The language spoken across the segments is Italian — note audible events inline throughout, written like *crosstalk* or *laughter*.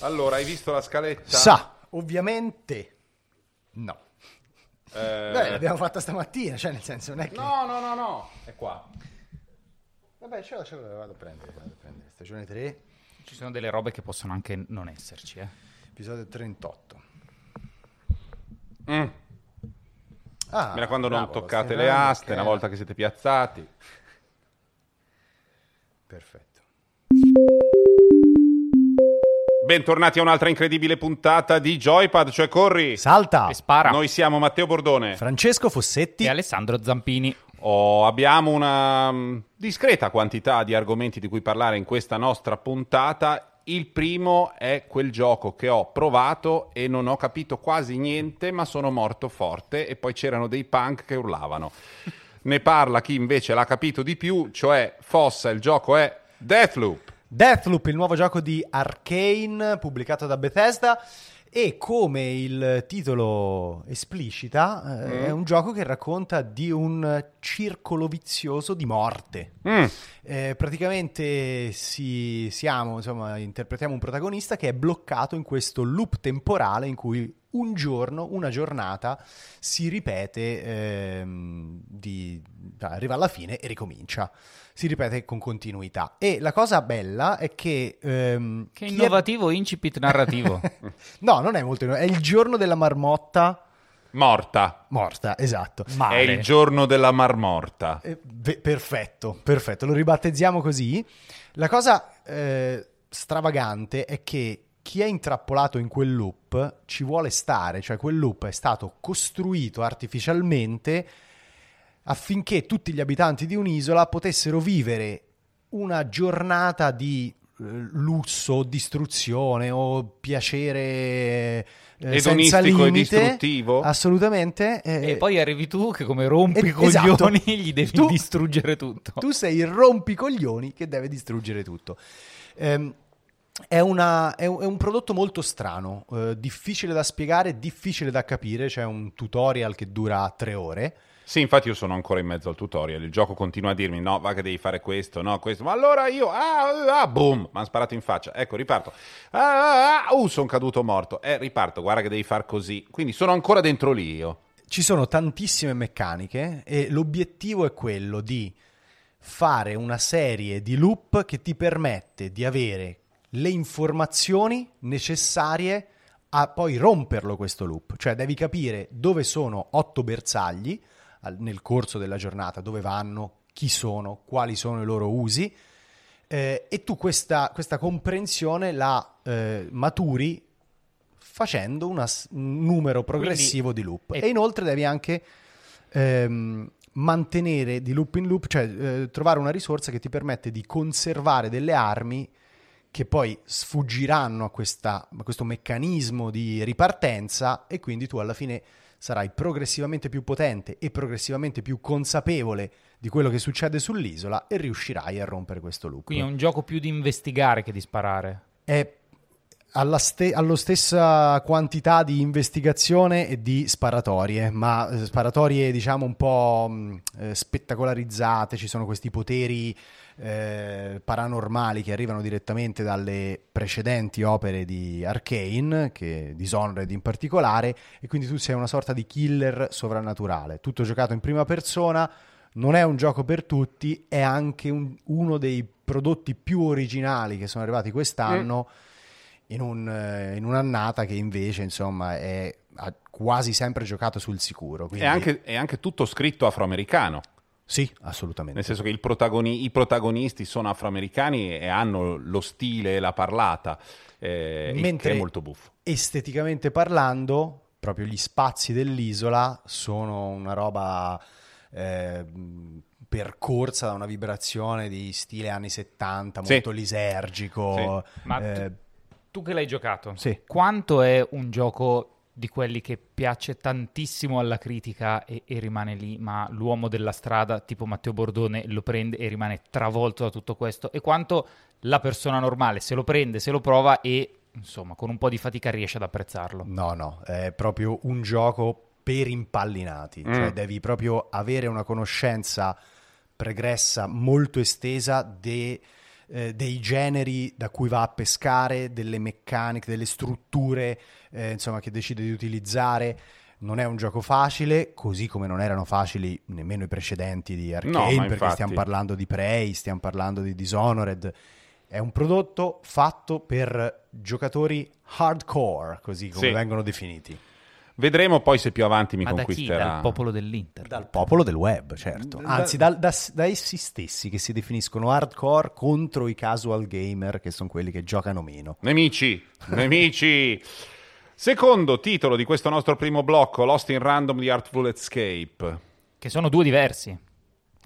Allora, hai visto la scaletta? Sa, ovviamente no. Eh, Beh, l'abbiamo fatta stamattina, cioè nel senso non è che... No, no, no, no. È qua. Vabbè, ce l'ho, ce l'ho, vado a prendere, vado a prendere. Stagione 3, Ci sono delle robe che possono anche non esserci, eh. episodio 38. Mm. Ah, Mi raccomando, non bravo, lo toccate le aste ok. una volta che siete piazzati. Perfetto. Bentornati a un'altra incredibile puntata di Joypad, cioè Corri. Salta! E spara. Noi siamo Matteo Bordone. Francesco Fossetti. E Alessandro Zampini. Oh, abbiamo una mm, discreta quantità di argomenti di cui parlare in questa nostra puntata. Il primo è quel gioco che ho provato e non ho capito quasi niente, ma sono morto forte e poi c'erano dei punk che urlavano. *laughs* Ne parla chi invece l'ha capito di più, cioè Fossa, il gioco è Deathloop. Deathloop, il nuovo gioco di Arkane pubblicato da Bethesda e come il titolo esplicita eh, è un gioco che racconta di un circolo vizioso di morte. Mm. Eh, praticamente si- siamo, insomma, interpretiamo un protagonista che è bloccato in questo loop temporale in cui un giorno, una giornata si ripete, ehm, di- arriva alla fine e ricomincia. Si ripete con continuità. E la cosa bella è che. ehm, Che chi è- innovativo incipit narrativo. *laughs* no, non è molto inno- È il giorno della marmotta Morta. morta, esatto. Male. È il giorno della marmorta. Eh, ve- perfetto, perfetto, lo ribattezziamo così. La cosa eh, stravagante è che chi è intrappolato in quel loop ci vuole stare, cioè quel loop è stato costruito artificialmente affinché tutti gli abitanti di un'isola potessero vivere una giornata di eh, lusso, distruzione o piacere eh, senza Edonistico e limite. distruttivo. Assolutamente. eh, e poi arrivi tu che come rompi Eh, i coglioni esatto. gli devi Tu- distruggere tutto. tu sei il rompicoglioni che deve distruggere tutto. Ehm, è, una- è un, prodotto molto strano, eh, difficile da spiegare, difficile da capire. C'è un tutorial che dura tre ore. Sì, infatti io sono ancora in mezzo al tutorial. Il gioco continua a dirmi: no, va che devi fare questo, no, questo. Ma allora io, ah, ah, boom, mi hanno sparato in faccia. Ecco, riparto. Ah, ah, ah, uh, sono caduto morto. Eh, riparto, guarda che devi far così. Quindi sono ancora dentro lì io. Ci sono tantissime meccaniche e l'obiettivo è quello di fare una serie di loop che ti permette di avere le informazioni necessarie a poi romperlo questo loop. Cioè devi capire dove sono otto bersagli nel corso della giornata, dove vanno, chi sono, quali sono i loro usi. eh, e tu questa, questa comprensione la eh, maturi facendo una un numero progressivo di loop. e- E inoltre devi anche ehm, mantenere di loop in loop, cioè eh, trovare una risorsa che ti permette di conservare delle armi che poi sfuggiranno a, questa- a questo meccanismo di ripartenza e quindi tu alla fine sarai progressivamente più potente e progressivamente più consapevole di quello che succede sull'isola e riuscirai a rompere questo loop. Quindi è un gioco più di investigare che di sparare. È alla ste- allo stessa quantità di investigazione e di sparatorie, ma eh, sparatorie diciamo un po' mh, eh, spettacolarizzate, ci sono questi poteri eh, paranormali che arrivano direttamente dalle precedenti opere di Arkane, che Dishonored in particolare, e quindi tu sei una sorta di killer sovrannaturale, tutto giocato in prima persona, non è un gioco per tutti, è anche un- uno dei prodotti più originali che sono arrivati quest'anno in, un, eh, in un'annata che invece insomma è ha quasi sempre giocato sul sicuro. È Quindi, anche, è anche tutto scritto afroamericano. Sì, assolutamente. Nel senso che il protagoni- i protagonisti sono afroamericani e hanno lo stile e la parlata. eh, Mentre- è molto buffo. Esteticamente parlando, proprio gli spazi dell'isola sono una roba eh, percorsa da una vibrazione di stile anni 70, Sì. molto lisergico. Ma eh, Tu che l'hai giocato, Sì. quanto è un gioco di quelli che piace tantissimo alla critica e, e rimane lì, ma l'uomo della strada, tipo Matteo Bordone, lo prende e rimane travolto da tutto questo? E quanto la persona normale se lo prende, se lo prova e, insomma, con un po' di fatica riesce ad apprezzarlo? No, no, è proprio un gioco per impallinati, Mm. cioè devi proprio avere una conoscenza pregressa molto estesa de- eh, dei generi da cui va a pescare, delle meccaniche, delle strutture eh, insomma, che decide di utilizzare. Non è un gioco facile, così come non erano facili nemmeno i precedenti di Arcane, No, perché infatti. stiamo parlando di Prey, stiamo parlando di Dishonored. È un prodotto fatto per giocatori hardcore, così come Sì. vengono definiti. Vedremo poi se più avanti mi Ma da chi? conquisterà. Dal popolo dell'Inter. Dal popolo del web, certo. Anzi, dal- da, da essi stessi che si definiscono hardcore contro i casual gamer, che sono quelli che giocano meno. Nemici, nemici. *laughs* Secondo titolo di questo nostro primo blocco, Lost in Random di Artful Escape. Che sono due diversi.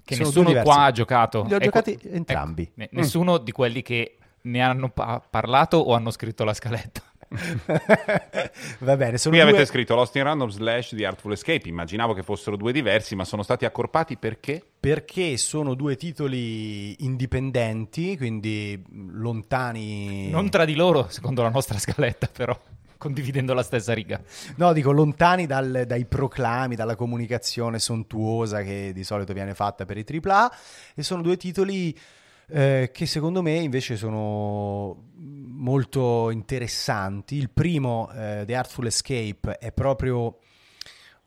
Che Sono nessuno qua ha giocato. Li ho Ecco- giocati ecco, entrambi. ne- nessuno di quelli che ne hanno pa- parlato o hanno scritto la scaletta. *laughs* Va bene, sono Qui due... avete scritto Lost in Random slash di Artful Escape. Immaginavo che fossero due diversi, ma sono stati accorpati perché? perché sono due titoli indipendenti, quindi lontani... Non tra di loro, secondo la nostra scaletta, però, condividendo la stessa riga. No, dico lontani dal- dai proclami, dalla comunicazione sontuosa che di solito viene fatta per i AAA e sono due titoli eh, che secondo me invece sono molto interessanti. Il primo, eh, The Artful Escape, è proprio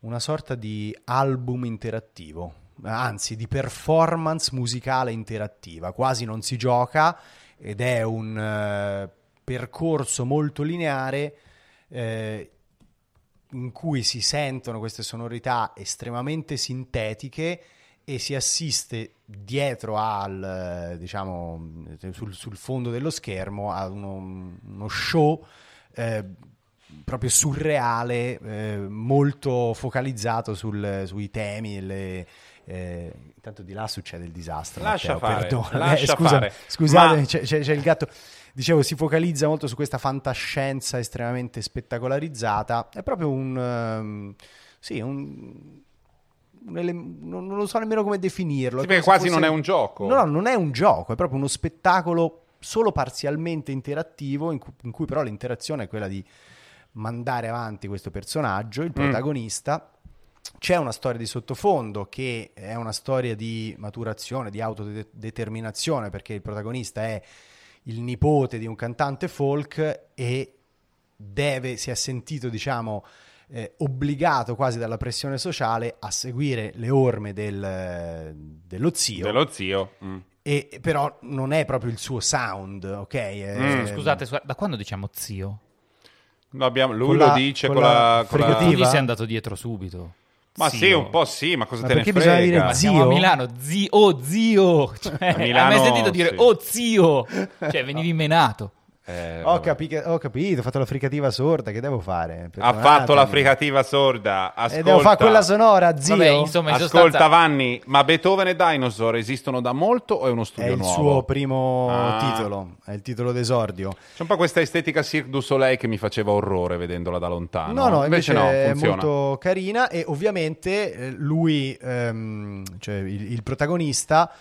una sorta di album interattivo, anzi di performance musicale interattiva, quasi non si gioca ed è un eh, percorso molto lineare eh, in cui si sentono queste sonorità estremamente sintetiche e si assiste dietro al, eh, diciamo, sul, sul fondo dello schermo a uno, uno show eh, proprio surreale, eh, molto focalizzato sul- sui temi. Le, eh, intanto di là succede il disastro. Lascia Matteo, fare, perdona. lascia scusa- fare. Scusate, Ma- c'è, c'è- il gatto. Dicevo, si focalizza molto su questa fantascienza estremamente spettacolarizzata. È proprio un... ehm, sì, un... non, lo so nemmeno come definirlo. Sì, perché quasi fosse- non è un gioco. No, no, non è un gioco, è proprio uno spettacolo solo parzialmente interattivo, in cui, in cui però l'interazione è quella di mandare avanti questo personaggio, il protagonista. C'è una storia di sottofondo che è una storia di maturazione, di autodeterminazione, perché il protagonista è il nipote di un cantante folk e deve, si è sentito, diciamo, eh, obbligato quasi dalla pressione sociale a seguire le orme del- dello zio. Dello zio. Mm. E, però non è proprio il suo sound, ok? Eh, Mm. Scusate, scusa- da quando diciamo zio? Lo abbiamo- lui Con lo la- dice con con la la... con la- fregativa. Tu gli sei andato dietro subito. Ma Zio. sì, un po' sì, ma cosa Ma te ne perché bisogna frega? dire zio? a Milano, zio, oh zio! *laughs* Cioè, A Milano, hai mai sentito dire sì. oh zio? Cioè, venivi menato. Eh, Ho, capi- ho capito, ho fatto la fricativa sorda, che devo fare? Ha fatto la fricativa sorda. Ascolta, E devo fare quella sonora, zio? Vabbè, insomma, in Ascolta sostanza... Vanni, ma Beethoven e Dinosaur esistono da molto o è uno È studio il nuovo? suo primo Ah. titolo, è il titolo d'esordio. C'è un po' questa estetica Cirque du Soleil che mi faceva orrore vedendola da lontano. No, no, invece, no, è funziona. molto carina e ovviamente eh, lui, ehm, cioè il, il protagonista,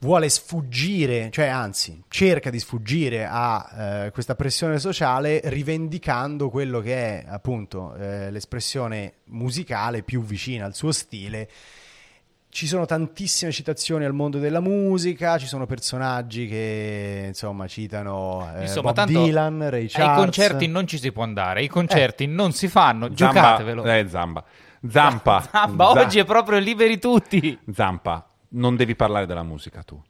vuole sfuggire, cioè anzi cerca di sfuggire a eh, questa pressione sociale rivendicando quello che è appunto eh, l'espressione musicale più vicina al suo stile. Ci sono tantissime citazioni al mondo della musica, ci sono personaggi che insomma citano eh, Insomma, Bob tanto Dylan, Ray Ai Charles. concerti non ci si può andare, i concerti non si fanno, Zamba, giocatevelo. eh, Zamba. Zampa. *laughs* Zamba, Za- oggi è proprio liberi tutti. Zampa, non devi parlare della musica tu.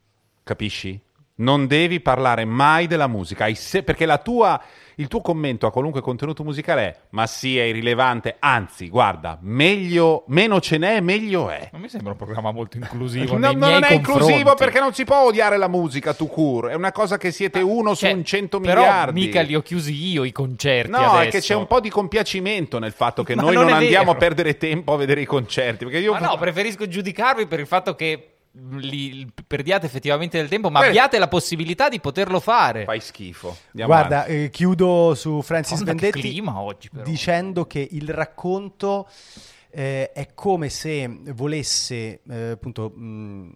Capisci? Non devi parlare mai della musica, se- perché tua, il tuo commento a qualunque contenuto musicale è ma sì, è irrilevante, anzi, guarda, meglio, meno ce n'è, meglio è. Non mi sembra un programma molto inclusivo. *laughs* No, non è inclusivo perché non si può odiare la musica tu cur, è una cosa che siete uno Cioè, su un cento però miliardi. mica li ho chiusi io i concerti No, adesso. è che c'è un po' di compiacimento nel fatto che *laughs* Ma noi non non, andiamo vero. a perdere tempo a vedere i concerti. Perché io Ma no, preferisco giudicarvi per il fatto che li perdiate effettivamente del tempo, ma Beh. abbiate la possibilità di poterlo fare. fai schifo. Andiamo Guarda, eh, chiudo su Francis che Vendetti clima oggi, però. dicendo che il racconto eh, è come se volesse eh, appunto mh,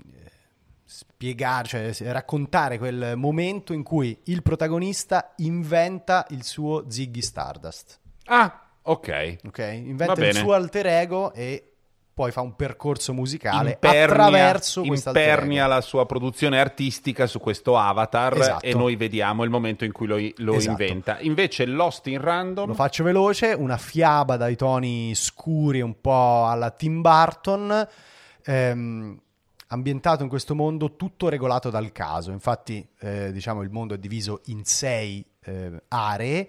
spiegare, cioè raccontare quel momento in cui il protagonista inventa il suo Ziggy Stardust. Ah, ok. Ok? Inventa il suo alter ego e poi fa un percorso musicale Impernia- attraverso questa impernia la sua produzione artistica su questo avatar Esatto. e noi vediamo il momento in cui lo, lo Esatto. inventa. Invece Lost in Random Lo faccio veloce, una fiaba dai toni scuri, un po' alla Tim Burton, ehm, ambientato in questo mondo tutto regolato dal caso. Infatti, eh, diciamo, il mondo è diviso in sei eh, aree.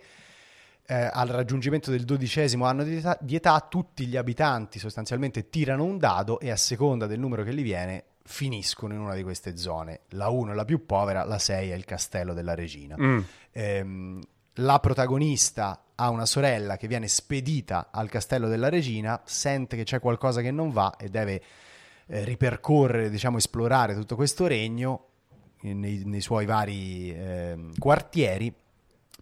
Eh, al raggiungimento del dodicesimo anno di età, di età, tutti gli abitanti sostanzialmente tirano un dado e a seconda del numero che gli viene finiscono in una di queste zone. La 1 è la più povera, la 6 è il castello della regina. Mm. Ehm, la protagonista ha una sorella che viene spedita al castello della regina, sente che c'è qualcosa che non va e deve eh, ripercorrere, diciamo, esplorare tutto questo regno eh, nei, nei suoi vari ehm, quartieri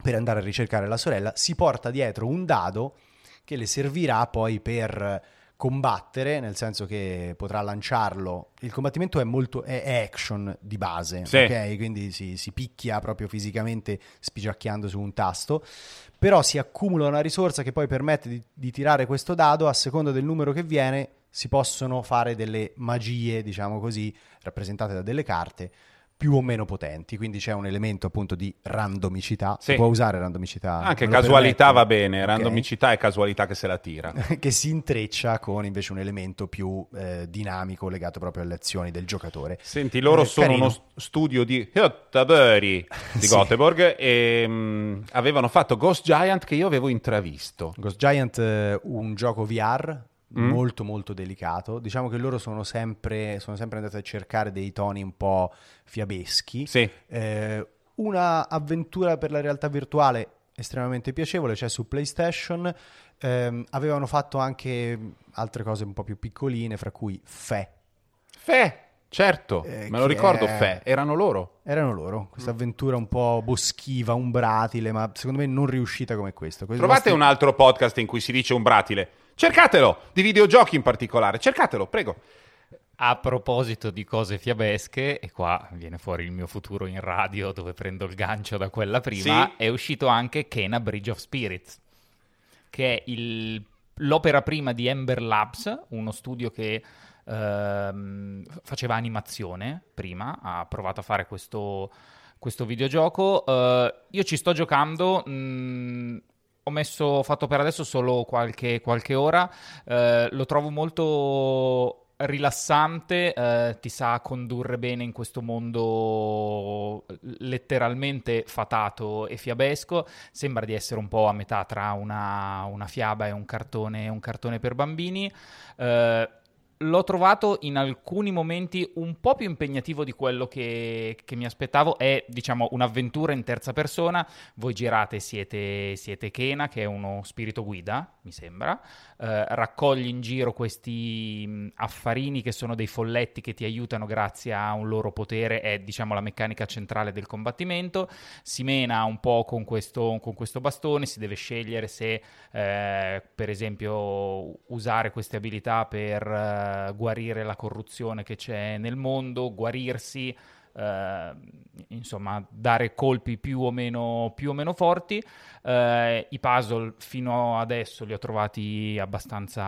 per andare a ricercare la sorella. Si porta dietro un dado che le servirà poi per combattere, nel senso che potrà lanciarlo. Il combattimento è molto è, action di base, Sì. ok? Quindi si, si picchia proprio fisicamente spigiacchiando su un tasto. Però si accumula una risorsa che poi permette di, di tirare questo dado a seconda del numero che viene. Si possono fare delle magie, diciamo così, rappresentate da delle carte più o meno potenti, quindi c'è un elemento appunto di randomicità. Sì. Si può usare randomicità. Anche casualità permetti? va bene, randomicità e casualità che se la tira. *laughs* che si intreccia con invece un elemento più eh, dinamico legato proprio alle azioni del giocatore. Senti, loro Eh, sono carino. uno st- studio di Göteborg di *laughs* Sì. Göteborg e mm, avevano fatto Ghost Giant che io avevo intravisto. Ghost Giant, eh, un gioco VR Mm. molto molto delicato. Diciamo che loro sono sempre, sono sempre andati a cercare dei toni un po' fiabeschi. Sì, Eh, una avventura per la realtà virtuale estremamente piacevole, c'è su PlayStation. Ehm, avevano fatto anche altre cose un po' più piccoline, fra cui Fe. Fe, certo, Eh, me lo ricordo, è- Fe, erano loro. Erano loro, questa avventura un po' boschiva, umbratile, ma secondo me non riuscita come questo. Trovate vostri- un altro podcast in cui si dice umbratile. Cercatelo, di videogiochi in particolare. Cercatelo, prego. A proposito di cose fiabesche, e qua viene fuori il mio futuro in radio dove prendo il gancio da quella prima, Sì. è uscito anche Kena Bridge of Spirits, che è il- l'opera prima di Ember Labs, uno studio che ehm, faceva animazione prima, ha provato a fare questo, questo videogioco. Eh, io ci sto giocando. mh, ho messo, fatto per adesso solo qualche, qualche ora. eh, lo trovo molto rilassante, eh, ti sa condurre bene in questo mondo letteralmente fatato e fiabesco. Sembra di essere un po' a metà tra una, una fiaba e un cartone, un cartone per bambini. Eh, L'ho trovato in alcuni momenti un po' più impegnativo di quello che, che mi aspettavo. È, diciamo, un'avventura in terza persona. Voi girate, siete, siete Kena, che è uno spirito guida, mi sembra. Eh, raccogli in giro questi mh, affarini che sono dei folletti che ti aiutano grazie a un loro potere. È, diciamo, la meccanica centrale del combattimento. Si mena un po' con questo, con questo bastone. Si deve scegliere se, eh, per esempio, usare queste abilità per eh, guarire la corruzione che c'è nel mondo, guarirsi, eh, insomma, dare colpi più o meno, più o meno forti. Eh, I puzzle fino adesso li ho trovati abbastanza,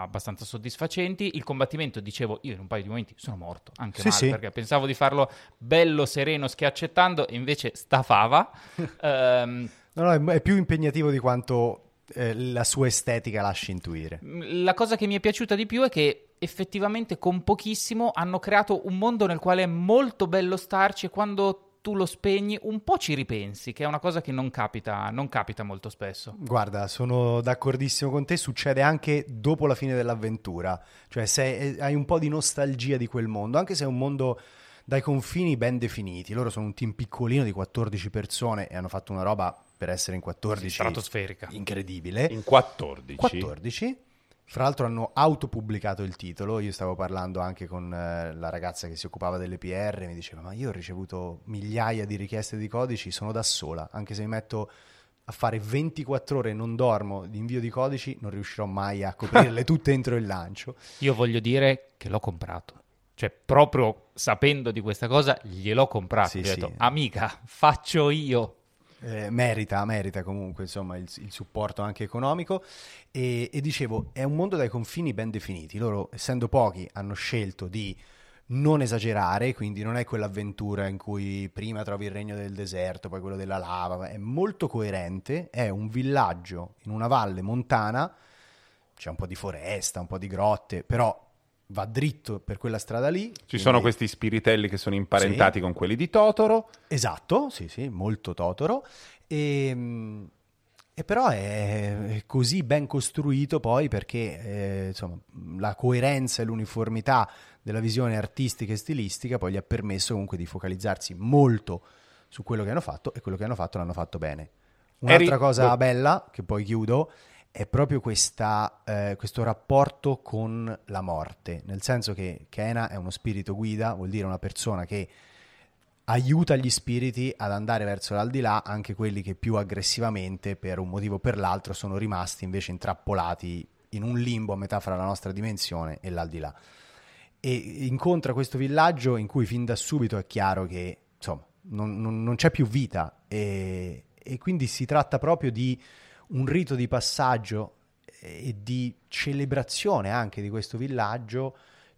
abbastanza soddisfacenti. Il combattimento, dicevo, io in un paio di momenti sono morto, anche Sì, male, sì. perché pensavo di farlo bello, sereno, schiaccettando, e invece stafava. *laughs* Ehm, No, no, è più impegnativo di quanto eh, la sua estetica lascia intuire. La cosa che mi è piaciuta di più è che effettivamente con pochissimo hanno creato un mondo nel quale è molto bello starci e quando tu lo spegni un po' ci ripensi, che è una cosa che non capita, non capita molto spesso. Guarda, sono d'accordissimo con te, succede anche dopo la fine dell'avventura, cioè se eh, hai un po' di nostalgia di quel mondo, anche se è un mondo dai confini ben definiti, loro sono un team piccolino di 14 persone e hanno fatto una roba per essere in 14 Stratosferica. incredibile. In 14. 14. Fra l'altro hanno autopubblicato il titolo, io stavo parlando anche con eh, la ragazza che si occupava delle PR, mi diceva ma io ho ricevuto migliaia di richieste di codici, sono da sola, anche se mi metto a fare 24 ore e non dormo di invio di codici, non riuscirò mai a coprirle *laughs* tutte entro il lancio. Io voglio dire che l'ho comprato. Cioè, proprio sapendo di questa cosa, gliel'ho comprato. Sì, Gli ho sì. detto, amica, faccio io. Eh, merita, merita comunque insomma, il, il, supporto anche economico. E, e, dicevo è un mondo dai confini ben definiti, loro essendo pochi hanno scelto di non esagerare, quindi non è quell'avventura in cui prima trovi il regno del deserto, poi quello della lava, è molto coerente, è un villaggio in una valle montana, c'è un po' di foresta, un po' di grotte, però va dritto per quella strada lì. Ci quindi... sono questi spiritelli che sono imparentati sì. con quelli di Totoro. Esatto, sì, sì, molto Totoro. E, ehm, e però è così ben costruito poi perché eh, insomma, la coerenza e l'uniformità della visione artistica e stilistica poi gli ha permesso comunque di focalizzarsi molto su quello che hanno fatto e quello che hanno fatto l'hanno fatto bene. Un'altra Eri... cosa bella, che poi chiudo, è proprio questa, eh, questo rapporto con la morte, nel senso che Kena è uno spirito guida, vuol dire una persona che aiuta gli spiriti ad andare verso l'aldilà, anche quelli che più aggressivamente, per un motivo o per l'altro, sono rimasti invece intrappolati in un limbo a metà fra la nostra dimensione e l'aldilà. E incontra questo villaggio in cui fin da subito è chiaro che insomma, non, non, non c'è più vita e, e quindi si tratta proprio di un rito di passaggio e di celebrazione anche di questo villaggio,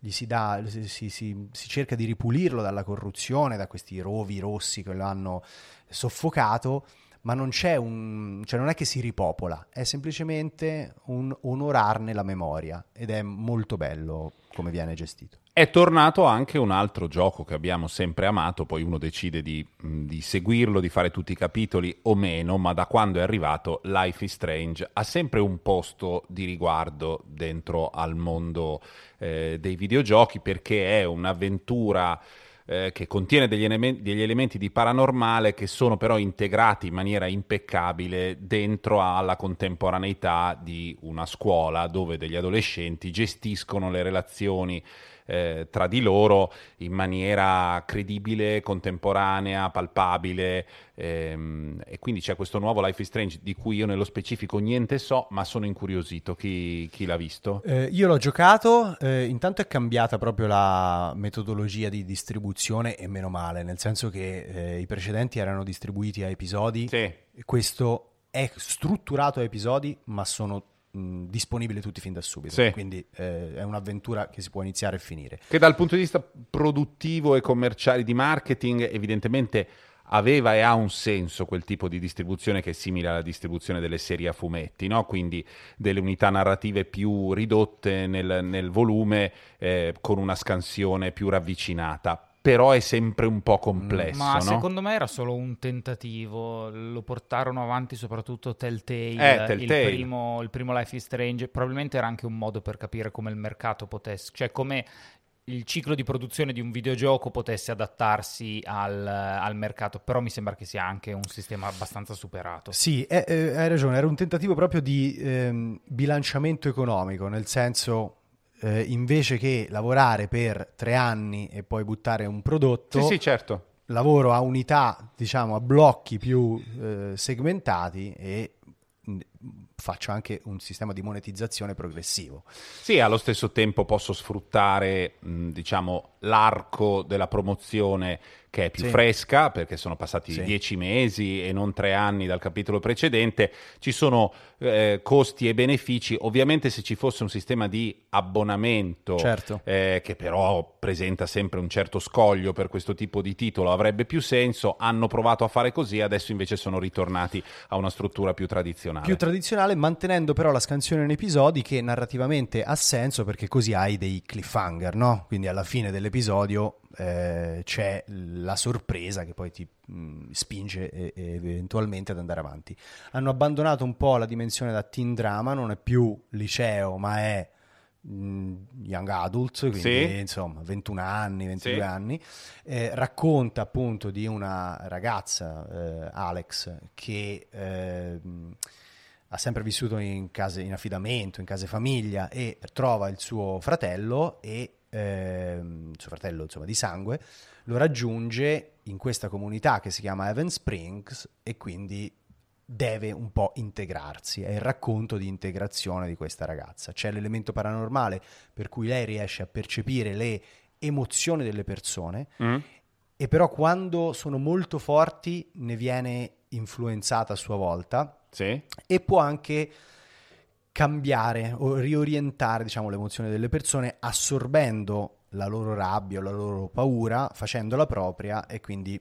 si, dà, si, si, si, cerca di ripulirlo dalla corruzione, da questi rovi rossi che lo hanno soffocato, ma non un, cioè non è che si ripopola, è semplicemente un onorarne la memoria ed è molto bello come viene gestito. È tornato anche un altro gioco che abbiamo sempre amato, poi uno decide di, di, seguirlo, di fare tutti i capitoli o meno, ma da quando è arrivato Life is Strange ha sempre un posto di riguardo dentro al mondo eh, dei videogiochi perché è un'avventura eh, che contiene degli, elementi, degli elementi di paranormale che sono però integrati in maniera impeccabile dentro alla contemporaneità di una scuola dove degli adolescenti gestiscono le relazioni eh, tra di loro in maniera credibile, contemporanea, palpabile ehm, e quindi c'è questo nuovo Life is Strange di cui io nello specifico niente so, ma sono incuriosito. Chi, chi l'ha visto? Eh, io l'ho giocato, eh, intanto è cambiata proprio la metodologia di distribuzione e meno male, nel senso che eh, i precedenti erano distribuiti a episodi, sì. questo è strutturato a episodi, ma sono mh, disponibili tutti fin da subito. Sì. Quindi eh, è un'avventura che si può iniziare e finire. Che dal punto di vista produttivo e commerciale di marketing, evidentemente aveva e ha un senso quel tipo di distribuzione che è simile alla distribuzione delle serie a fumetti, no? quindi delle unità narrative più ridotte nel, nel volume eh, con una scansione più ravvicinata però è sempre un po' complesso. Ma no? secondo me era solo un tentativo, lo portarono avanti soprattutto Telltale, eh, Telltale. Il, primo, il, primo, Life is Strange, probabilmente era anche un modo per capire come il mercato potesse, cioè come il ciclo di produzione di un videogioco potesse adattarsi al, al, mercato, però mi sembra che sia anche un sistema abbastanza superato. Sì, eh, eh, hai ragione, era un tentativo proprio di ehm, bilanciamento economico, nel senso eh, invece che lavorare per tre anni e poi buttare un prodotto, sì, sì, certo. lavoro a unità, diciamo, a blocchi più eh, segmentati e faccio anche un sistema di monetizzazione progressivo. Sì, allo stesso tempo posso sfruttare, mh, diciamo, l'arco della promozione che è più sì. fresca, perché sono passati sì. dieci mesi e non tre anni dal capitolo precedente, ci sono eh, costi e benefici. Ovviamente se ci fosse un sistema di abbonamento, certo. eh, che però presenta sempre un certo scoglio per questo tipo di titolo, avrebbe più senso. Hanno provato a fare così, adesso invece sono ritornati a una struttura più tradizionale. Più tradizionale, mantenendo però la scansione in episodi che narrativamente ha senso perché così hai dei cliffhanger, no? Quindi alla fine dell'episodio eh, c'è la sorpresa che poi ti mh, mm, spinge e, e eventualmente ad andare avanti. Hanno abbandonato un po' la dimensione da teen drama, non è più liceo, ma è mh, mm, young adult, quindi sì. insomma 21 anni, 22 sì. anni. Eh, racconta appunto di una ragazza, eh, Alex, che eh, ha sempre vissuto in case in affidamento, in case famiglia e trova il suo fratello e ehm, suo fratello insomma, di sangue, lo raggiunge in questa comunità che si chiama Evan Springs e quindi deve un po' integrarsi. È il racconto di integrazione di questa ragazza. C'è l'elemento paranormale per cui lei riesce a percepire le emozioni delle persone mm. e però quando sono molto forti ne viene influenzata a sua volta Sì? e può anche cambiare o riorientare diciamo, l'emozione delle persone assorbendo la loro rabbia o la loro paura, facendola propria e quindi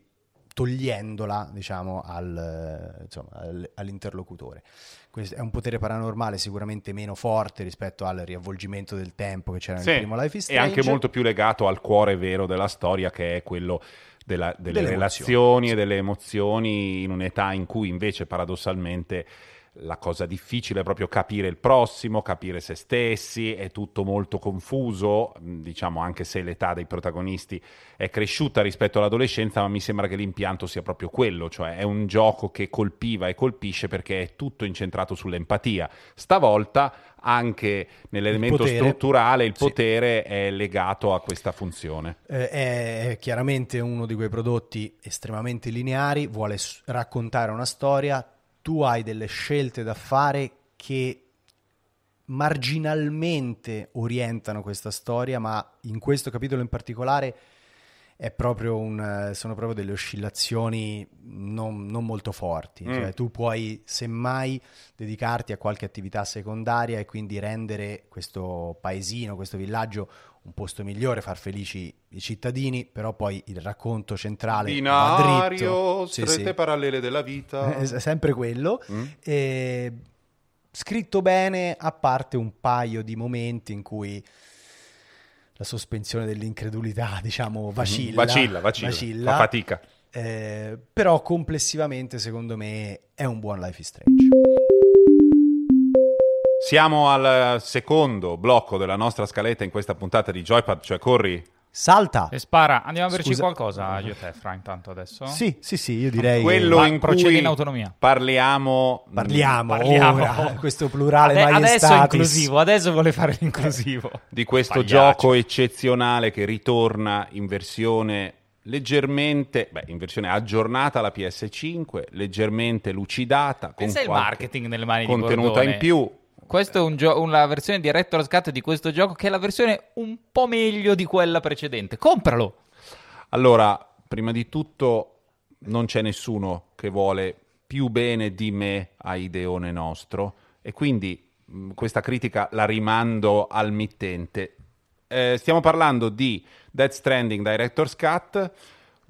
togliendola diciamo, al, insomma, al- all'interlocutore. Questo è un potere paranormale sicuramente meno forte rispetto al riavvolgimento del tempo che c'era Sì, nel primo Life is e Strange. anche molto più legato al cuore vero della storia che è quello della- delle, Delle relazioni emozioni, e sì. delle emozioni in un'età in cui invece paradossalmente la cosa difficile è proprio capire il prossimo, capire se stessi, è tutto molto confuso, mh, diciamo anche se l'età dei protagonisti è cresciuta rispetto all'adolescenza, ma mi sembra che l'impianto sia proprio quello, cioè è un gioco che colpiva e colpisce perché è tutto incentrato sull'empatia. Stavolta anche nell'elemento potere. strutturale il Sì. potere è legato a questa funzione. Eh, è chiaramente uno di quei prodotti estremamente lineari, vuole raccontare una storia, tu hai delle scelte da fare che marginalmente orientano questa storia, ma in questo capitolo in particolare è proprio un, eh, sono proprio delle oscillazioni non, non molto forti. Mm. Cioè, tu puoi semmai dedicarti a qualche attività secondaria e quindi rendere questo paesino, questo villaggio un posto migliore, far felici i cittadini, però poi il racconto centrale va dritto. Sì, sì. parallele della vita. È sempre quello. Mm? E scritto bene, a parte un paio di momenti in cui la sospensione dell'incredulità, *laughs* diciamo, vacilla. Vacilla, vacilla, fa fatica. Eh, però complessivamente, secondo me, è un buon Life is Strange. Siamo al secondo blocco della nostra scaletta in questa puntata di Joypad, cioè corri. Salta! E spara, andiamo a Scusa. qualcosa io e te, Fra, intanto adesso? Sì, sì, sì, io direi Quello in procedi cui in autonomia. parliamo Parliamo, Parliamo. ora, *laughs* questo plurale Ade- adesso è inclusivo, adesso vuole fare l'inclusivo. *laughs* di questo Pagliaccio. gioco eccezionale che ritorna in versione leggermente, beh, in versione aggiornata alla PS5, leggermente lucidata, con Pensa il qualche marketing nelle mani di contenuta Bordone. in più. Questo è un gio- una versione Director's Cut di questo gioco che è la versione un po' meglio di quella precedente. Compralo! Allora, prima di tutto, non c'è nessuno che vuole più bene di me a Ideone nostro e quindi mh, questa critica la rimando al mittente. Eh, stiamo parlando di Dead Stranding Director's Cut,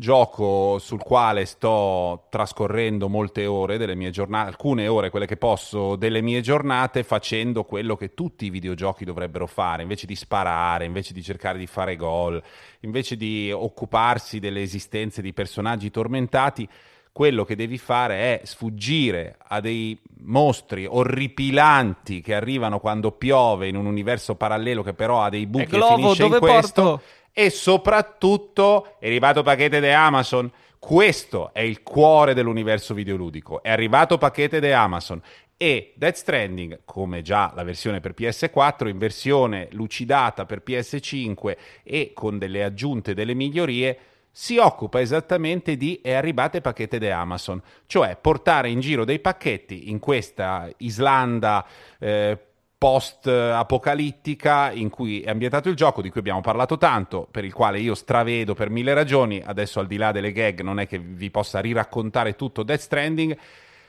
gioco sul quale sto trascorrendo molte ore delle mie giornate, alcune ore, quelle che posso, delle mie giornate, facendo quello che tutti i videogiochi dovrebbero fare, invece di sparare, invece di cercare di fare gol, invece di occuparsi delle esistenze di personaggi tormentati, quello che devi fare è sfuggire a dei mostri orripilanti che arrivano quando piove in un universo parallelo che però ha dei buchi E Glovo, e finisce dove in questo porto? E soprattutto è arrivato pacchetto di Amazon. Questo è il cuore dell'universo videoludico. È arrivato pacchetto di Amazon e Death Stranding, come già la versione per PS4, in versione lucidata per PS5 e con delle aggiunte, delle migliorie, si occupa esattamente di è arrivate pacchetto di Amazon, cioè portare in giro dei pacchetti in questa Islanda eh, post-apocalittica in cui è ambientato il gioco, di cui abbiamo parlato tanto, per il quale io stravedo per mille ragioni, adesso al di là delle gag non è che vi possa riraccontare tutto Death Stranding,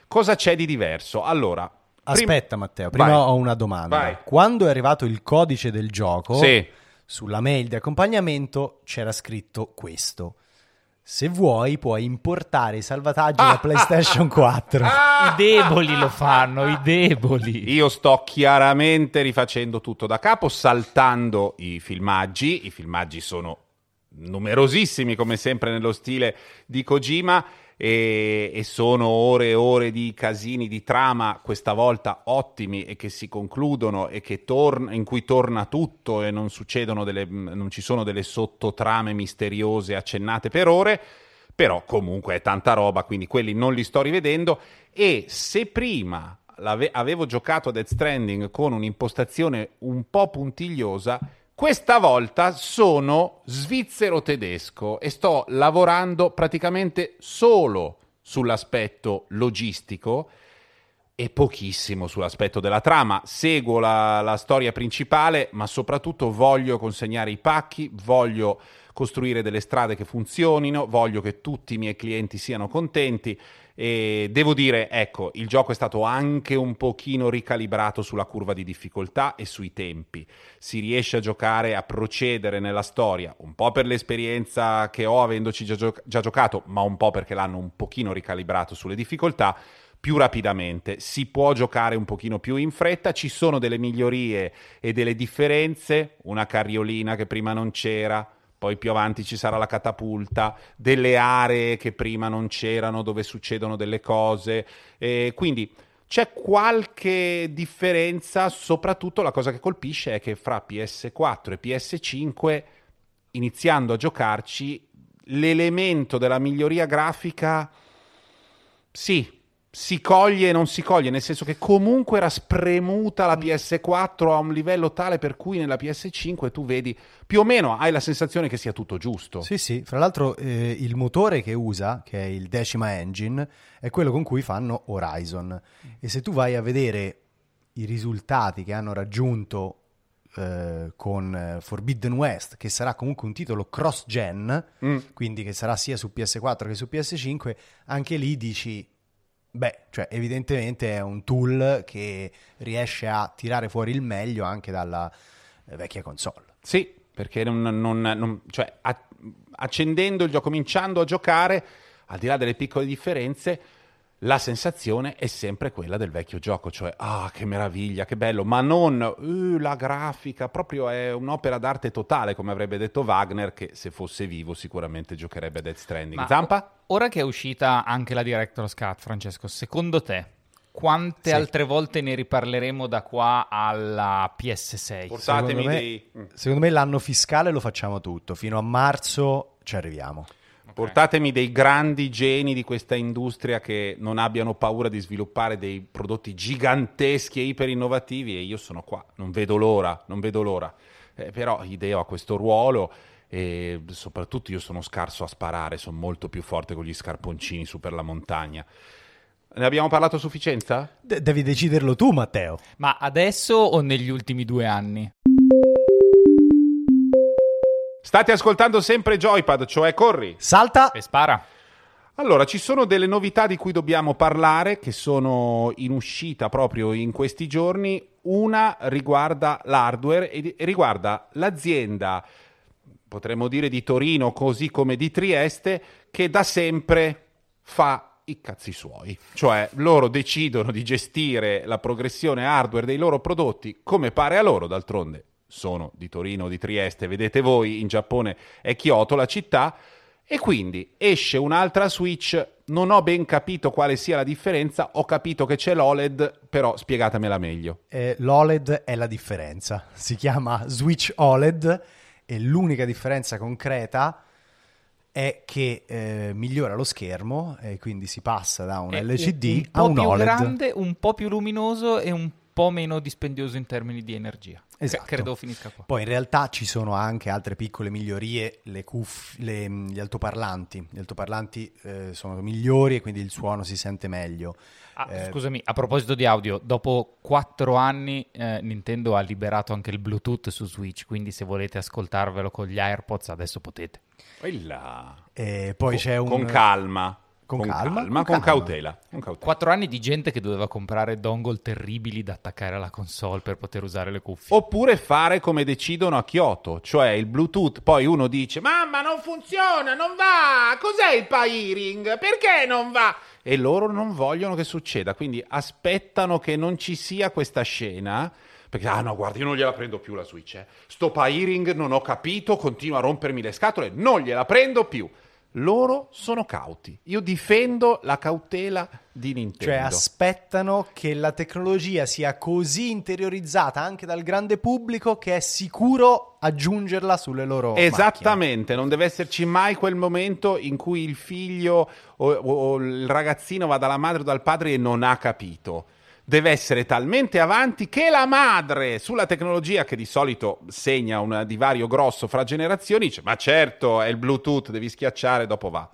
cosa c'è di diverso? Allora, prim- Aspetta Matteo, prima Vai. ho una domanda. Vai. Quando è arrivato il codice del gioco, Sì. sulla mail di accompagnamento c'era scritto questo. Se vuoi puoi importare i salvataggi Ah, da PlayStation 4. I deboli lo fanno, i deboli. Io sto chiaramente rifacendo tutto da capo, saltando i filmaggi. I filmaggi sono numerosissimi, come sempre nello stile di Kojima. E, e sono ore e ore di casini di trama, questa volta ottimi e che si concludono e torna, in cui torna tutto e non delle, non ci sono delle sottotrame misteriose accennate per ore. Però comunque è tanta roba, quindi quelli non li sto rivedendo. E se prima avevo giocato a Death Stranding con un'impostazione un po' puntigliosa, questa volta sono svizzero-tedesco e sto lavorando praticamente solo sull'aspetto logistico e pochissimo sull'aspetto della trama. Seguo la, la storia principale, ma soprattutto voglio consegnare i pacchi, voglio costruire delle strade che funzionino, voglio che tutti i miei clienti siano contenti E devo dire, ecco, il gioco è stato anche un pochino ricalibrato sulla curva di difficoltà e sui tempi. Si riesce a giocare, a procedere nella storia, un po' per l'esperienza che ho avendoci già, gio- già giocato, ma un po' perché l'hanno un pochino ricalibrato sulle difficoltà più rapidamente, si può giocare un pochino più in fretta, ci sono delle migliorie e delle differenze, una carriolina che prima non c'era, poi più avanti ci sarà la catapulta, delle aree che prima non c'erano dove succedono delle cose, e quindi c'è qualche differenza, soprattutto la cosa che colpisce è che fra PS4 e PS5, iniziando a giocarci, l'elemento della miglioria grafica, sì, si coglie e non si coglie, nel senso che comunque era spremuta la PS4 a un livello tale per cui nella PS5 tu vedi più o meno hai la sensazione che sia tutto giusto. Sì, sì, fra l'altro eh, il motore che usa, che è il Decima Engine, è quello con cui fanno Horizon. E se tu vai a vedere i risultati che hanno raggiunto eh, con Forbidden West, che sarà comunque un titolo cross-gen, mm. quindi che sarà sia su PS4 che su PS5, anche lì dici Beh, cioè evidentemente è un tool che riesce a tirare fuori il meglio anche dalla eh, vecchia console. Sì, perché non, non, non, cioè, accendendo il gioco, cominciando a giocare, al di là delle piccole differenze, la sensazione è sempre quella del vecchio gioco, cioè ah che meraviglia, che bello, ma non uh, la grafica, proprio è un'opera d'arte totale, come avrebbe detto Wagner, che se fosse vivo sicuramente giocherebbe a Death Stranding. Ma Zampa? Ora che è uscita anche la Director's Cut, Francesco, secondo te quante sì. altre volte ne riparleremo da qua alla PS6? Portatemi secondo me, dei... Secondo me l'anno fiscale lo facciamo tutto, fino a marzo ci arriviamo. Portatemi dei grandi geni di questa industria che non abbiano paura di sviluppare dei prodotti giganteschi e iper innovativi e io sono qua, non vedo l'ora, non vedo l'ora. Eh, però Ideo ha questo ruolo e soprattutto io sono scarso a sparare, sono molto più forte con gli scarponcini su per la montagna. Ne abbiamo parlato a sufficienza? De- devi deciderlo tu, Matteo. Ma adesso o negli ultimi due anni? State ascoltando sempre Joypad, cioè corri, salta e spara. Allora, ci sono delle novità di cui dobbiamo parlare che sono in uscita proprio in questi giorni. Una riguarda l'hardware e riguarda l'azienda, potremmo dire di Torino così come di Trieste, che da sempre fa i cazzi suoi. Cioè, loro decidono di gestire la progressione hardware dei loro prodotti come pare a loro, d'altronde sono di Torino o di Trieste, vedete voi, in Giappone è Kyoto la città, e quindi esce un'altra Switch, non ho ben capito quale sia la differenza, ho capito che c'è l'OLED, però spiegatemela meglio. Eh, L'OLED è la differenza, si chiama Switch OLED e l'unica differenza concreta è che eh, migliora lo schermo e quindi si passa da un è LCD un, un a un OLED. Un po' più grande, un po' più luminoso e un po' meno dispendioso in termini di energia. Esatto. Credo finisca qua. Poi in realtà ci sono anche altre piccole migliorie, le cuff- le, gli altoparlanti. Gli altoparlanti eh, sono migliori e quindi il suono si sente meglio. Ah, eh, scusami, a proposito di audio, dopo quattro anni eh, Nintendo ha liberato anche il Bluetooth su Switch, quindi se volete ascoltarvelo con gli AirPods adesso potete. E poi c'è un... Con calma. Con, con calma, calma, con, con cautela. cautela. Quattro anni di gente che doveva comprare dongle terribili da attaccare alla console per poter usare le cuffie. Oppure fare come decidono a Kyoto, cioè il Bluetooth. Poi uno dice: Mamma, non funziona, non va. Cos'è il pairing? Perché non va? E loro non vogliono che succeda, quindi aspettano che non ci sia questa scena. Perché, ah no, guarda, io non gliela prendo più la Switch. Eh. Sto pairing non ho capito, continua a rompermi le scatole, non gliela prendo più loro sono cauti. Io difendo la cautela di Nintendo. Cioè aspettano che la tecnologia sia così interiorizzata anche dal grande pubblico che è sicuro aggiungerla sulle loro Esattamente, macchine. non deve esserci mai quel momento in cui il figlio o, o il ragazzino va dalla madre o dal padre e non ha capito deve essere talmente avanti che la madre sulla tecnologia che di solito segna un divario grosso fra generazioni dice ma certo è il Bluetooth, devi schiacciare, dopo va.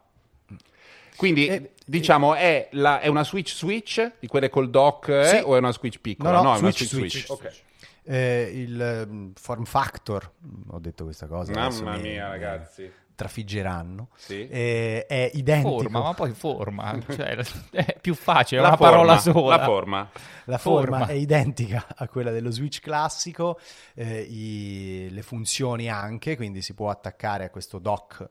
Quindi eh, diciamo è, la, è, una switch switch di quelle col dock eh, sì. o è una switch piccola? No, no, no è switch, una switch switch. switch. Okay. Eh, il um, form factor, ho detto questa cosa. Mamma mia mi, ragazzi trafiggeranno, Sì. eh, è identico. Forma, ma poi forma, *laughs* cioè, è più facile, è una forma, parola sola. La forma. La forma, Forma. è identica a quella dello Switch classico, eh, i- le funzioni anche, quindi si può attaccare a questo dock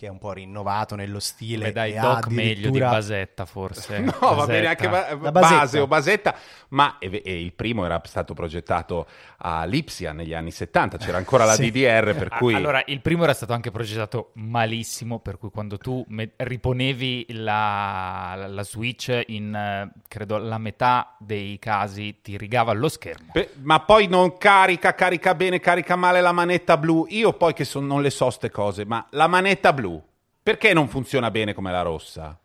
che è un po' rinnovato nello stile. Beh, dai, e doc meglio di addirittura- basetta forse. *laughs* No, va bene anche Basetta. ba- La base basetta. o basetta, ma e- e il primo era stato progettato a Lipsia negli anni 70, c'era ancora la Sì. DDR, per cui Allora, il primo era stato anche progettato malissimo, per cui quando tu me- riponevi la, la- la Switch in, credo, la metà dei casi ti rigava lo schermo. Pe- ma poi non carica, carica bene, carica male la manetta blu. Io poi che son- non le so ste cose, ma la manetta blu, perché non funziona bene come la rossa?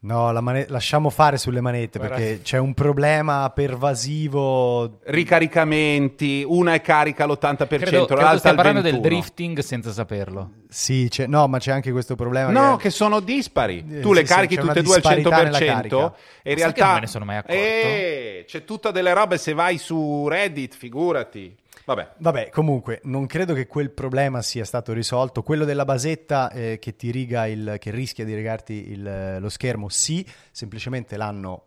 No, la mane- lasciamo fare sulle manette Guarda. perché c'è un problema pervasivo. Ricaricamenti, una è carica all'80%, Credo, credo l'altra al 21%. parlando del drifting senza saperlo. Sì, c'è- no, ma c'è anche questo problema. No, che sono dispari. Eh, tu le sì, sì, carichi una tutte e due al disparità nella 100% carica. e in realtà che non me ne sono mai accorto? Eh, c'è tutta delle robe se vai su Reddit, figurati. Vabbè. Vabbè, comunque, non credo che quel problema sia stato risolto. Quello della basetta eh, che ti riga il, che rischia di rigarti il- lo schermo, sì, semplicemente l'hanno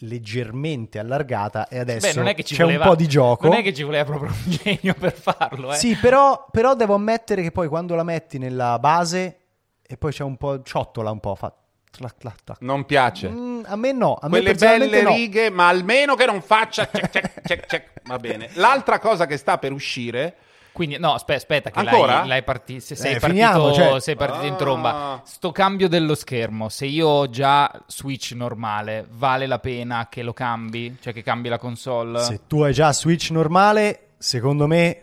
leggermente allargata e adesso Beh, non è che ci c'è voleva, un po' di gioco. Non è che ci voleva proprio un *laughs* genio per farlo, eh. Sì, però, però devo ammettere che poi quando la metti nella base e poi c'è un po' ciotola un po', fa tlac, tlac, tlac. Non piace. Mm, a me no, a me Quelle personalmente belle no. righe, ma almeno che non faccia check, check, check, check. Va bene. L'altra cosa che sta per uscire Quindi, no, aspe- aspetta, che Ancora? l'hai, l'hai parti- se- sei Eh, partito, finiamo, cioè. sei partito in Ah. tromba. Sto cambio dello schermo, se io ho già Switch normale, vale la pena che lo cambi? Cioè che cambi la console? Se tu hai già Switch normale, secondo me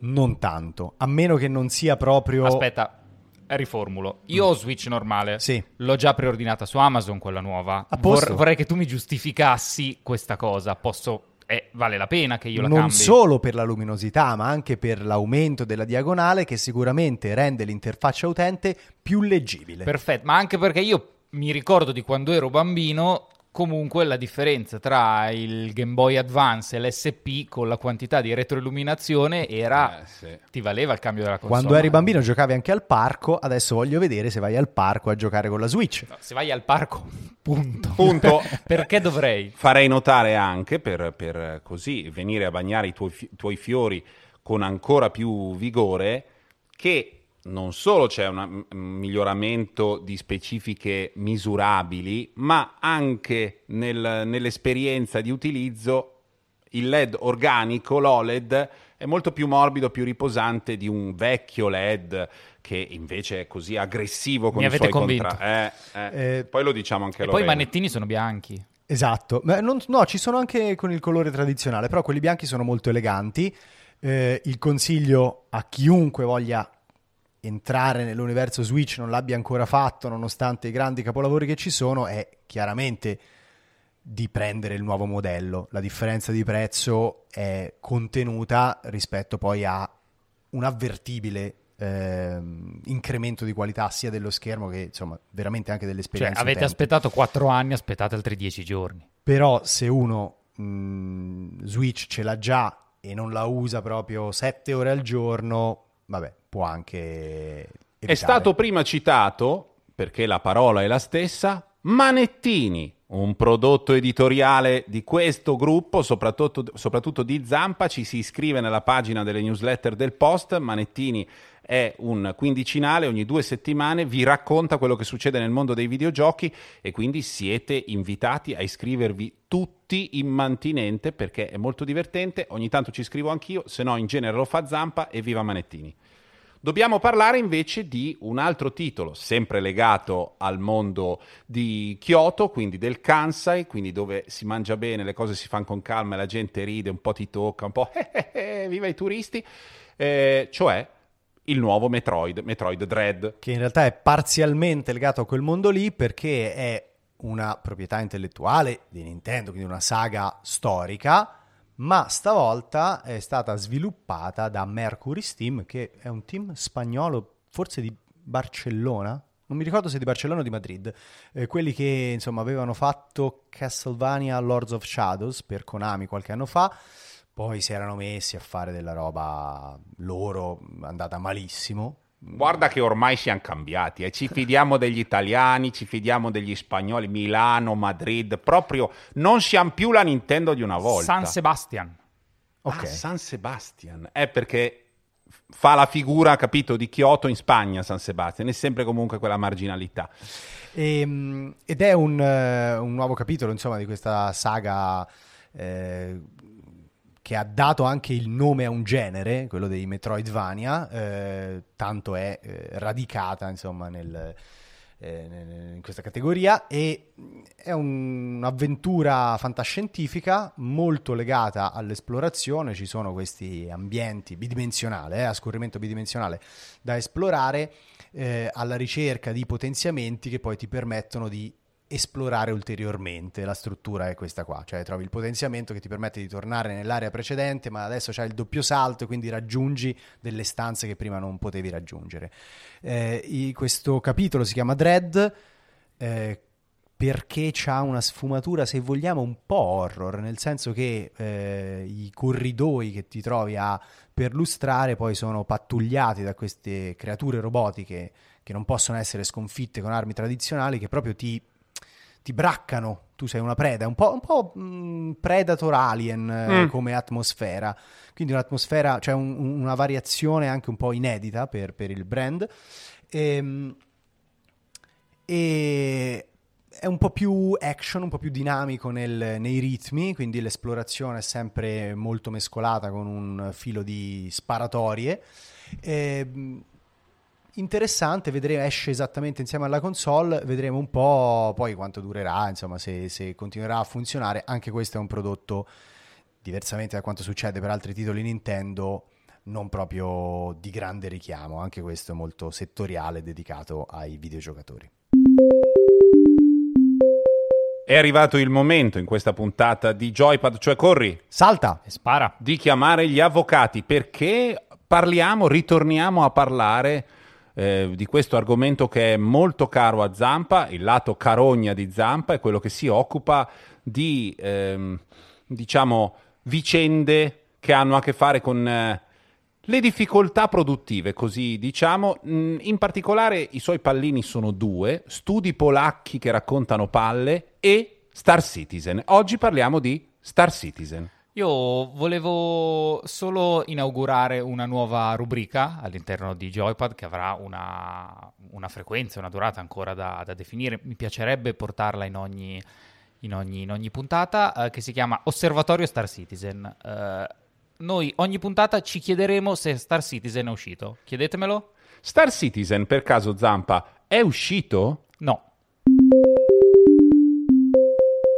non tanto, a meno che non sia proprio Aspetta, riformulo. Io ho Switch normale. Mm. Sì. L'ho già preordinata su Amazon, quella nuova. A posto. vorrei che tu mi giustificassi questa cosa. Posso... eh, vale la pena che io la non cambi? solo per la luminosità, ma anche per l'aumento della diagonale che sicuramente rende l'interfaccia utente più leggibile. Perfetto, ma anche perché io mi ricordo di quando ero bambino, comunque la differenza tra il Game Boy Advance e l'SP con la quantità di retroilluminazione era... Eh, sì. Ti valeva il cambio della console. Quando eri bambino giocavi anche al parco, adesso voglio vedere se vai al parco a giocare con la Switch. No, se vai al parco, *laughs* punto. Punto. *laughs* perché dovrei? Farei notare anche, per, per così venire a bagnare i tuoi, tuoi fiori con ancora più vigore, che non solo c'è una- un miglioramento di specifiche misurabili, ma anche nel- nell'esperienza di utilizzo il LED organico, l'OLED, è molto più morbido, più riposante di un vecchio LED che invece è così aggressivo con Mi i avete suoi convinto. contra- eh, eh. Eh, Poi lo diciamo anche E poi i Lorena. manettini sono bianchi. Esatto, Ma non- no, ci sono anche con il colore tradizionale, però quelli bianchi sono molto eleganti. Eh, il consiglio a chiunque voglia entrare nell'universo Switch, non l'abbia ancora fatto, nonostante i grandi capolavori che ci sono, è chiaramente di prendere il nuovo modello. La differenza di prezzo è contenuta rispetto poi a un avvertibile ehm, incremento di qualità sia dello schermo che insomma veramente anche Cioè, dell'esperienza. avete utente. aspettato 4 anni, aspettate altri 10 giorni. Però se uno mh, Switch ce l'ha già e non la usa proprio 7 ore al giorno, vabbè, può anche... È evitare. stato prima citato, perché la parola è la stessa, Manettini, un prodotto editoriale di questo gruppo, soprattutto, soprattutto di Zampa, ci si iscrive nella pagina delle newsletter del Post, Manettini è un quindicinale, ogni due settimane vi racconta quello che succede nel mondo dei videogiochi e quindi siete invitati a iscrivervi tutti immantinente perché è molto divertente, ogni tanto ci scrivo anch'io, se no in genere lo fa Zampa e viva Manettini. Dobbiamo parlare invece di un altro titolo, sempre legato al mondo di Kyoto, quindi del Kansai, quindi dove si mangia bene, le cose si fanno con calma e la gente ride, un po' ti tocca, un po' eh, *laughs* eh, viva i turisti, eh, cioè il nuovo Metroid, Metroid Dread. Che in realtà è parzialmente legato a quel mondo lì perché è una proprietà intellettuale di Nintendo, quindi una saga storica, ma stavolta è stata sviluppata da Mercury Steam, che è un team spagnolo, forse di Barcellona. Non mi ricordo se di Barcellona o di Madrid, eh, quelli che insomma avevano fatto Castlevania Lords of Shadows per Konami qualche anno fa, poi si erano messi a fare della roba loro andata malissimo, Guarda che ormai siamo cambiati, eh. ci fidiamo degli italiani, ci fidiamo degli spagnoli, Milano, Madrid, proprio non siamo più la Nintendo di una volta. San Sebastian. Ok. Ah, San Sebastian, è perché fa la figura, capito, di Kyoto in Spagna, San Sebastian, è sempre comunque quella marginalità. E, ehm, ed è un, uh, un, nuovo capitolo, insomma, di questa saga eh, che ha dato anche il nome a un genere, quello dei Metroidvania, eh, tanto è eh, radicata, insomma, nel, eh, in questa categoria e è un'avventura fantascientifica molto legata all'esplorazione, ci sono questi ambienti bidimensionali, eh, a scorrimento bidimensionale da esplorare eh, alla ricerca di potenziamenti che poi ti permettono di esplorare ulteriormente. La struttura è questa qua, cioè trovi il potenziamento che ti permette di tornare nell'area precedente, ma adesso c'è il doppio salto quindi raggiungi delle stanze che prima non potevi raggiungere. Eh, questo capitolo si chiama Dread. Eh, perché ha una sfumatura, se vogliamo, un po' horror, nel senso che eh, i corridoi che ti trovi a perlustrare poi sono pattugliati da queste creature robotiche che non possono essere sconfitte con armi tradizionali, che proprio ti, ti braccano, tu sei una preda, un po', un po' mh, mm, Predator Alien eh, mm. come atmosfera, quindi un'atmosfera, cioè un, una variazione anche un po' inedita per, per il brand. E, ehm, e è un po' più action, un po' più dinamico nel, nei ritmi, quindi l'esplorazione è sempre molto mescolata con un filo di sparatorie. E, interessante, vedremo, esce esattamente insieme alla console, vedremo un po' poi quanto durerà, insomma, se, se, continuerà a funzionare. Anche questo è un prodotto, diversamente da quanto succede per altri titoli Nintendo, non proprio di grande richiamo, anche questo è molto settoriale, dedicato ai videogiocatori. È arrivato il momento in questa puntata di Joypad, cioè corri, salta e spara, di chiamare gli avvocati perché parliamo, ritorniamo a parlare eh, di questo argomento che è molto caro a Zampa, il lato carogna di Zampa è quello che si occupa di, ehm, diciamo, vicende che hanno a che fare con eh, le difficoltà produttive, così diciamo, mm, in particolare i suoi pallini sono due, studi polacchi che raccontano palle e Star Citizen. Oggi parliamo di Star Citizen. Io volevo solo inaugurare una nuova rubrica all'interno di Joypad che avrà una, una frequenza, una durata ancora da, da, definire. Mi piacerebbe portarla in ogni, in ogni, in ogni puntata, eh, che si chiama Osservatorio Star Citizen. Eh, noi ogni puntata ci chiederemo se Star Citizen è uscito. Chiedetemelo. Star Citizen, per caso Zampa, è uscito?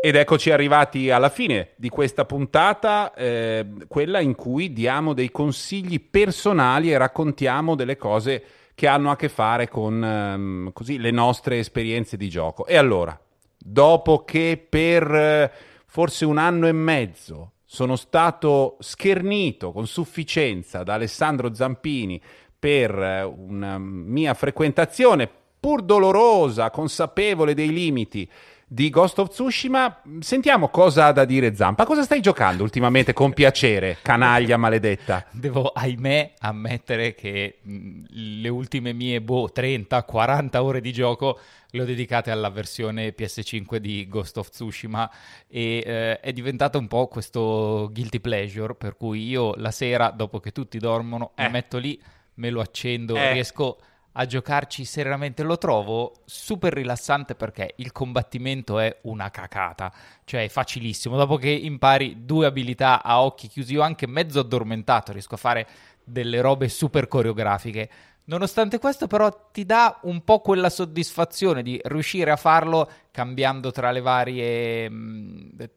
Ed eccoci arrivati alla fine di questa puntata, eh, quella in cui diamo dei consigli personali e raccontiamo delle cose che hanno a che fare con ehm, così, le nostre esperienze di gioco. E allora, dopo che per eh, forse un anno e mezzo sono stato schernito con sufficienza da Alessandro Zampini per eh, una mia frequentazione pur dolorosa, consapevole dei limiti di Ghost of Tsushima. Sentiamo cosa ha da dire Zampa. Cosa stai giocando ultimamente con piacere, canaglia maledetta? *laughs* Devo, ahimè, ammettere che le ultime mie boh, 30-40 ore di gioco le ho dedicate alla versione PS5 di Ghost of Tsushima e eh, è diventato un po' questo guilty pleasure per cui io la sera, dopo che tutti dormono, eh. mi metto lì, me lo accendo, eh. riesco a giocarci serenamente. Lo trovo super rilassante perché il combattimento è una cacata, cioè è facilissimo. Dopo che impari due abilità a occhi chiusi, io anche mezzo addormentato riesco a fare delle robe super coreografiche. Nonostante questo, però, ti dà un po' quella soddisfazione di riuscire a farlo cambiando tra le varie,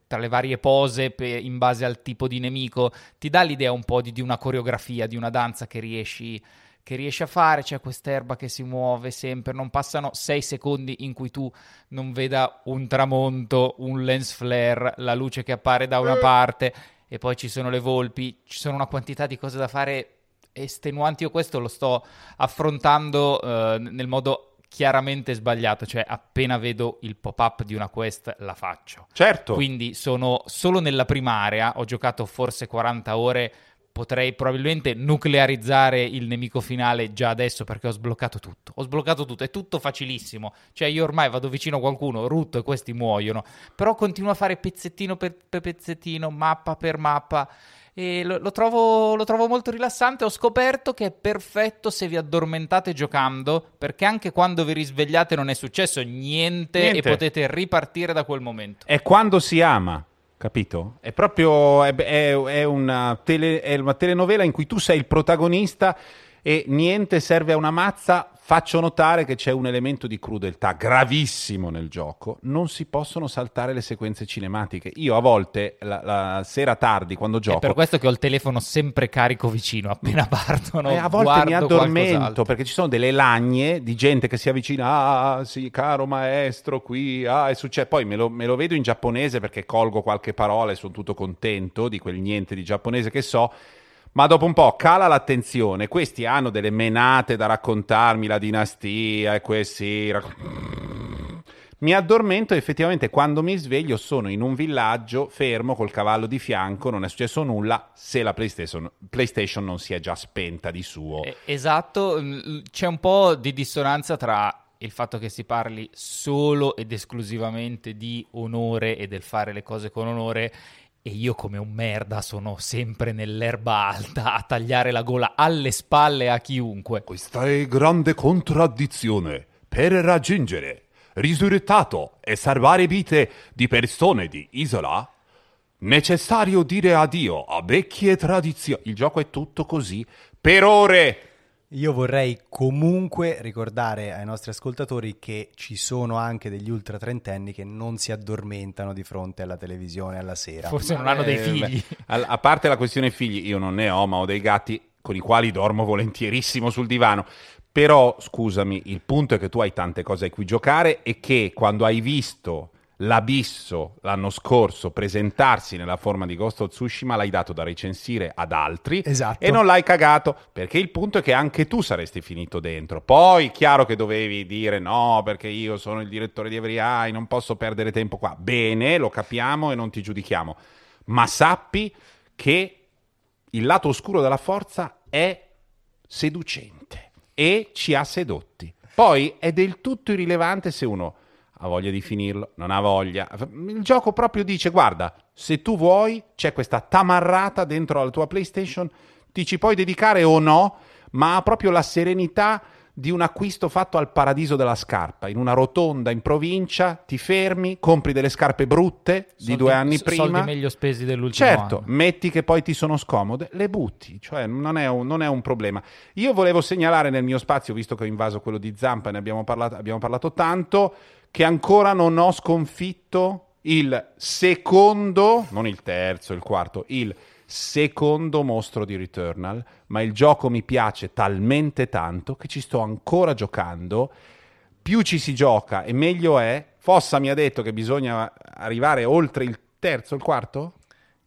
tra le varie pose in base al tipo di nemico. Ti dà l'idea un po' di, di una coreografia, di una danza che riesci che riesci a fare, c'è quest'erba che si muove sempre, non passano sei secondi in cui tu non veda un tramonto, un lens flare, la luce che appare da una eh. parte e poi ci sono le volpi, ci sono una quantità di cose da fare estenuanti. Io questo lo sto affrontando eh, nel modo chiaramente sbagliato, cioè appena vedo il pop-up di una quest la faccio. Certo. Quindi sono solo nella prima area, ho giocato forse 40 ore potrei probabilmente nuclearizzare il nemico finale già adesso perché ho sbloccato tutto. Ho sbloccato tutto, è tutto facilissimo. Cioè io ormai vado vicino a qualcuno, rutto e questi muoiono, però continuo a fare pezzettino per, per pezzettino, mappa per mappa e lo, lo, trovo, lo, trovo, molto rilassante. Ho scoperto che è perfetto se vi addormentate giocando, perché anche quando vi risvegliate non è successo niente, niente. e potete ripartire da quel momento. È quando si ama. Capito? È proprio è, è, è, una tele, è una telenovela in cui tu sei il protagonista e niente serve a una mazza Faccio notare che c'è un elemento di crudeltà gravissimo nel gioco, non si possono saltare le sequenze cinematiche. Io a volte la, la sera tardi quando gioco... È per questo che ho il telefono sempre carico vicino, appena partono. E a volte mi addormento perché ci sono delle lagne di gente che si avvicina, ah sì, caro maestro, qui, ah, è successo. Poi me lo, me lo vedo in giapponese perché colgo qualche parola e sono tutto contento di quel niente di giapponese che so ma dopo un po' cala l'attenzione. Questi hanno delle menate da raccontarmi, la dinastia e questi. Mi addormento e effettivamente quando mi sveglio sono in un villaggio fermo col cavallo di fianco, non è successo nulla se la PlayStation, PlayStation non si è già spenta di suo. Esatto, c'è un po' di dissonanza tra il fatto che si parli solo ed esclusivamente di onore e del fare le cose con onore e io come un merda sono sempre nell'erba alta a tagliare la gola alle spalle a chiunque. Questa è grande contraddizione. Per raggiungere risultato e salvare vite di persone di isola, necessario dire addio a vecchie tradizioni. Il gioco è tutto così per ore. Io vorrei comunque ricordare ai nostri ascoltatori che ci sono anche degli ultra trentenni che non si addormentano di fronte alla televisione alla sera. Forse non hanno dei eh, figli. Beh, a parte la questione figli, io non ne ho, ma ho dei gatti con i quali dormo volentierissimo sul divano. Però, scusami, il punto è che tu hai tante cose a cui giocare e che quando hai visto l'abisso l'anno scorso presentarsi nella forma di Ghost of Tsushima l'hai dato da recensire ad altri esatto. e non l'hai cagato perché il punto è che anche tu saresti finito dentro. Poi chiaro che dovevi dire no perché io sono il direttore di Every Eye non posso perdere tempo qua. Bene lo capiamo e non ti giudichiamo ma sappi che il lato oscuro della forza è seducente e ci ha sedotti. Poi è del tutto irrilevante se uno ha voglia di finirlo, non ha voglia. Il gioco proprio dice, guarda, se tu vuoi, c'è questa tamarrata dentro la tua PlayStation, ti ci puoi dedicare o no, ma ha proprio la serenità di un acquisto fatto al paradiso della scarpa, in una rotonda in provincia, ti fermi, compri delle scarpe brutte soldi, di due anni s- prima. Soldi meglio spesi dell'ultimo certo, anno. metti che poi ti sono scomode, le butti, cioè non è, un, non è, un, problema. Io volevo segnalare nel mio spazio, visto che ho invaso quello di Zampa, ne abbiamo parlato, abbiamo parlato tanto, che ancora non ho sconfitto il secondo, non il terzo, il quarto, il secondo mostro di Returnal, ma il gioco mi piace talmente tanto che ci sto ancora giocando. Più ci si gioca e meglio è. Fossa mi ha detto che bisogna arrivare oltre il terzo, il quarto?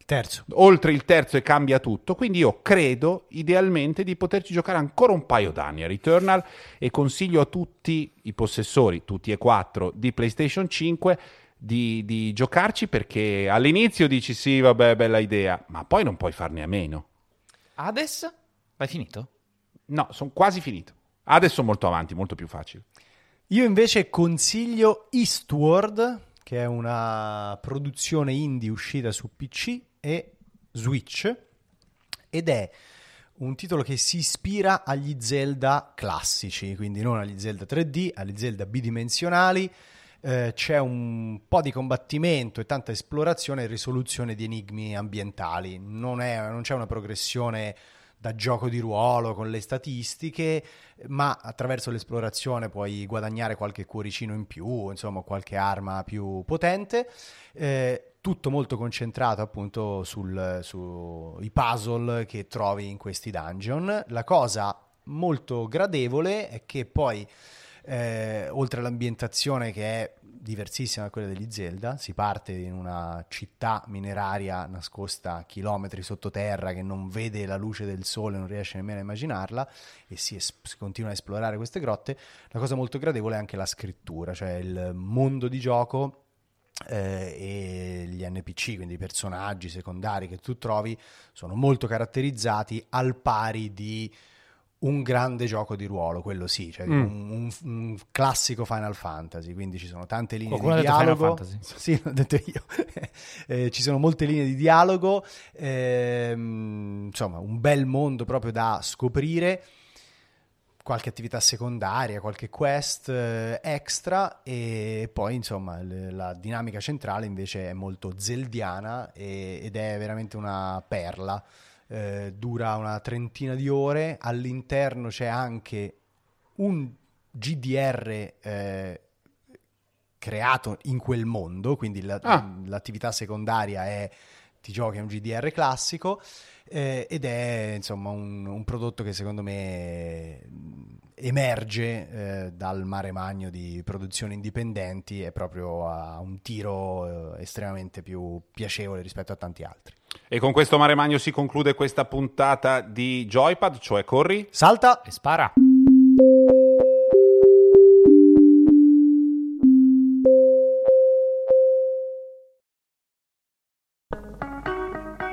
Terzo. Oltre il terzo e cambia tutto. Quindi io credo idealmente di poterci giocare ancora un paio d'anni a Returnal e consiglio a tutti i possessori, tutti e quattro, di PlayStation 5 di, di giocarci perché all'inizio dici sì, vabbè, bella idea, ma poi non puoi farne a meno. Hades? Hai finito? No, sono quasi finito. Adesso molto avanti, molto più facile. Io invece consiglio Eastward, che è una produzione indie uscita su PC e Switch ed è un titolo che si ispira agli Zelda classici, quindi non agli Zelda 3D, agli Zelda bidimensionali. Eh, c'è un po' di combattimento e tanta esplorazione e risoluzione di enigmi ambientali. Non, è, non c'è una progressione da gioco di ruolo con le statistiche, ma attraverso l'esplorazione puoi guadagnare qualche cuoricino in più, insomma qualche arma più potente. Eh, tutto molto concentrato appunto sui puzzle che trovi in questi dungeon. La cosa molto gradevole è che poi, eh, oltre all'ambientazione che è diversissima da quella degli Zelda, si parte in una città mineraria nascosta chilometri sottoterra che non vede la luce del sole, non riesce nemmeno a immaginarla e si, es- si continua a esplorare queste grotte. La cosa molto gradevole è anche la scrittura, cioè il mondo di gioco eh, e gli NPC, quindi i personaggi secondari che tu trovi, sono molto caratterizzati al pari di un grande gioco di ruolo, quello sì, cioè mm. un, un, un, classico Final Fantasy, quindi ci sono tante linee Qualcuno di dialogo. *laughs* Sì, l'ho detto io. *laughs* eh, ci sono molte linee di dialogo, ehm, insomma, un bel mondo proprio da scoprire qualche attività secondaria, qualche quest eh, extra e poi insomma la dinamica centrale invece è molto zeldiana ed è veramente una perla. Eh, dura una trentina di ore, all'interno c'è anche un GDR eh, creato in quel mondo, quindi la- Ah. l'attività secondaria è ti giochi a un GDR classico eh, ed è insomma un, un prodotto che secondo me mh, emerge eh, dal mare magno di produzioni indipendenti e proprio a un tiro eh, estremamente più piacevole rispetto a tanti altri. E con questo mare magno si conclude questa puntata di Joypad, cioè corri. Salta! E spara.